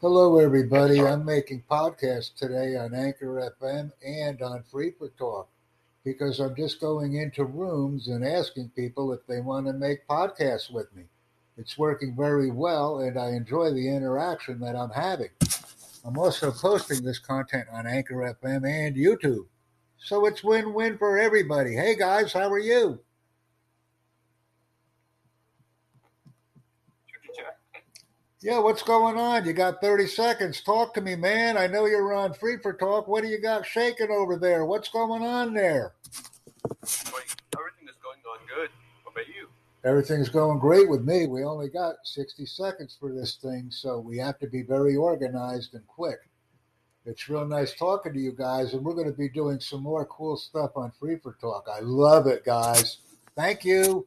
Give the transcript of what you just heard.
Hello, everybody. I'm making podcasts today on Anchor FM and on Free for Talk because I'm just going into rooms and asking people if they want to make podcasts with me. It's working very well, and I enjoy the interaction that I'm having. I'm also posting this content on Anchor FM and YouTube. So it's win win for everybody. Hey, guys, how are you? Yeah, what's going on? You got 30 seconds. Talk to me, man. I know you're on free for talk. What do you got shaking over there? What's going on there? everything is going on good. What about you? Everything's going great with me. We only got 60 seconds for this thing, so we have to be very organized and quick. It's real nice talking to you guys, and we're going to be doing some more cool stuff on Free for Talk. I love it, guys. Thank you.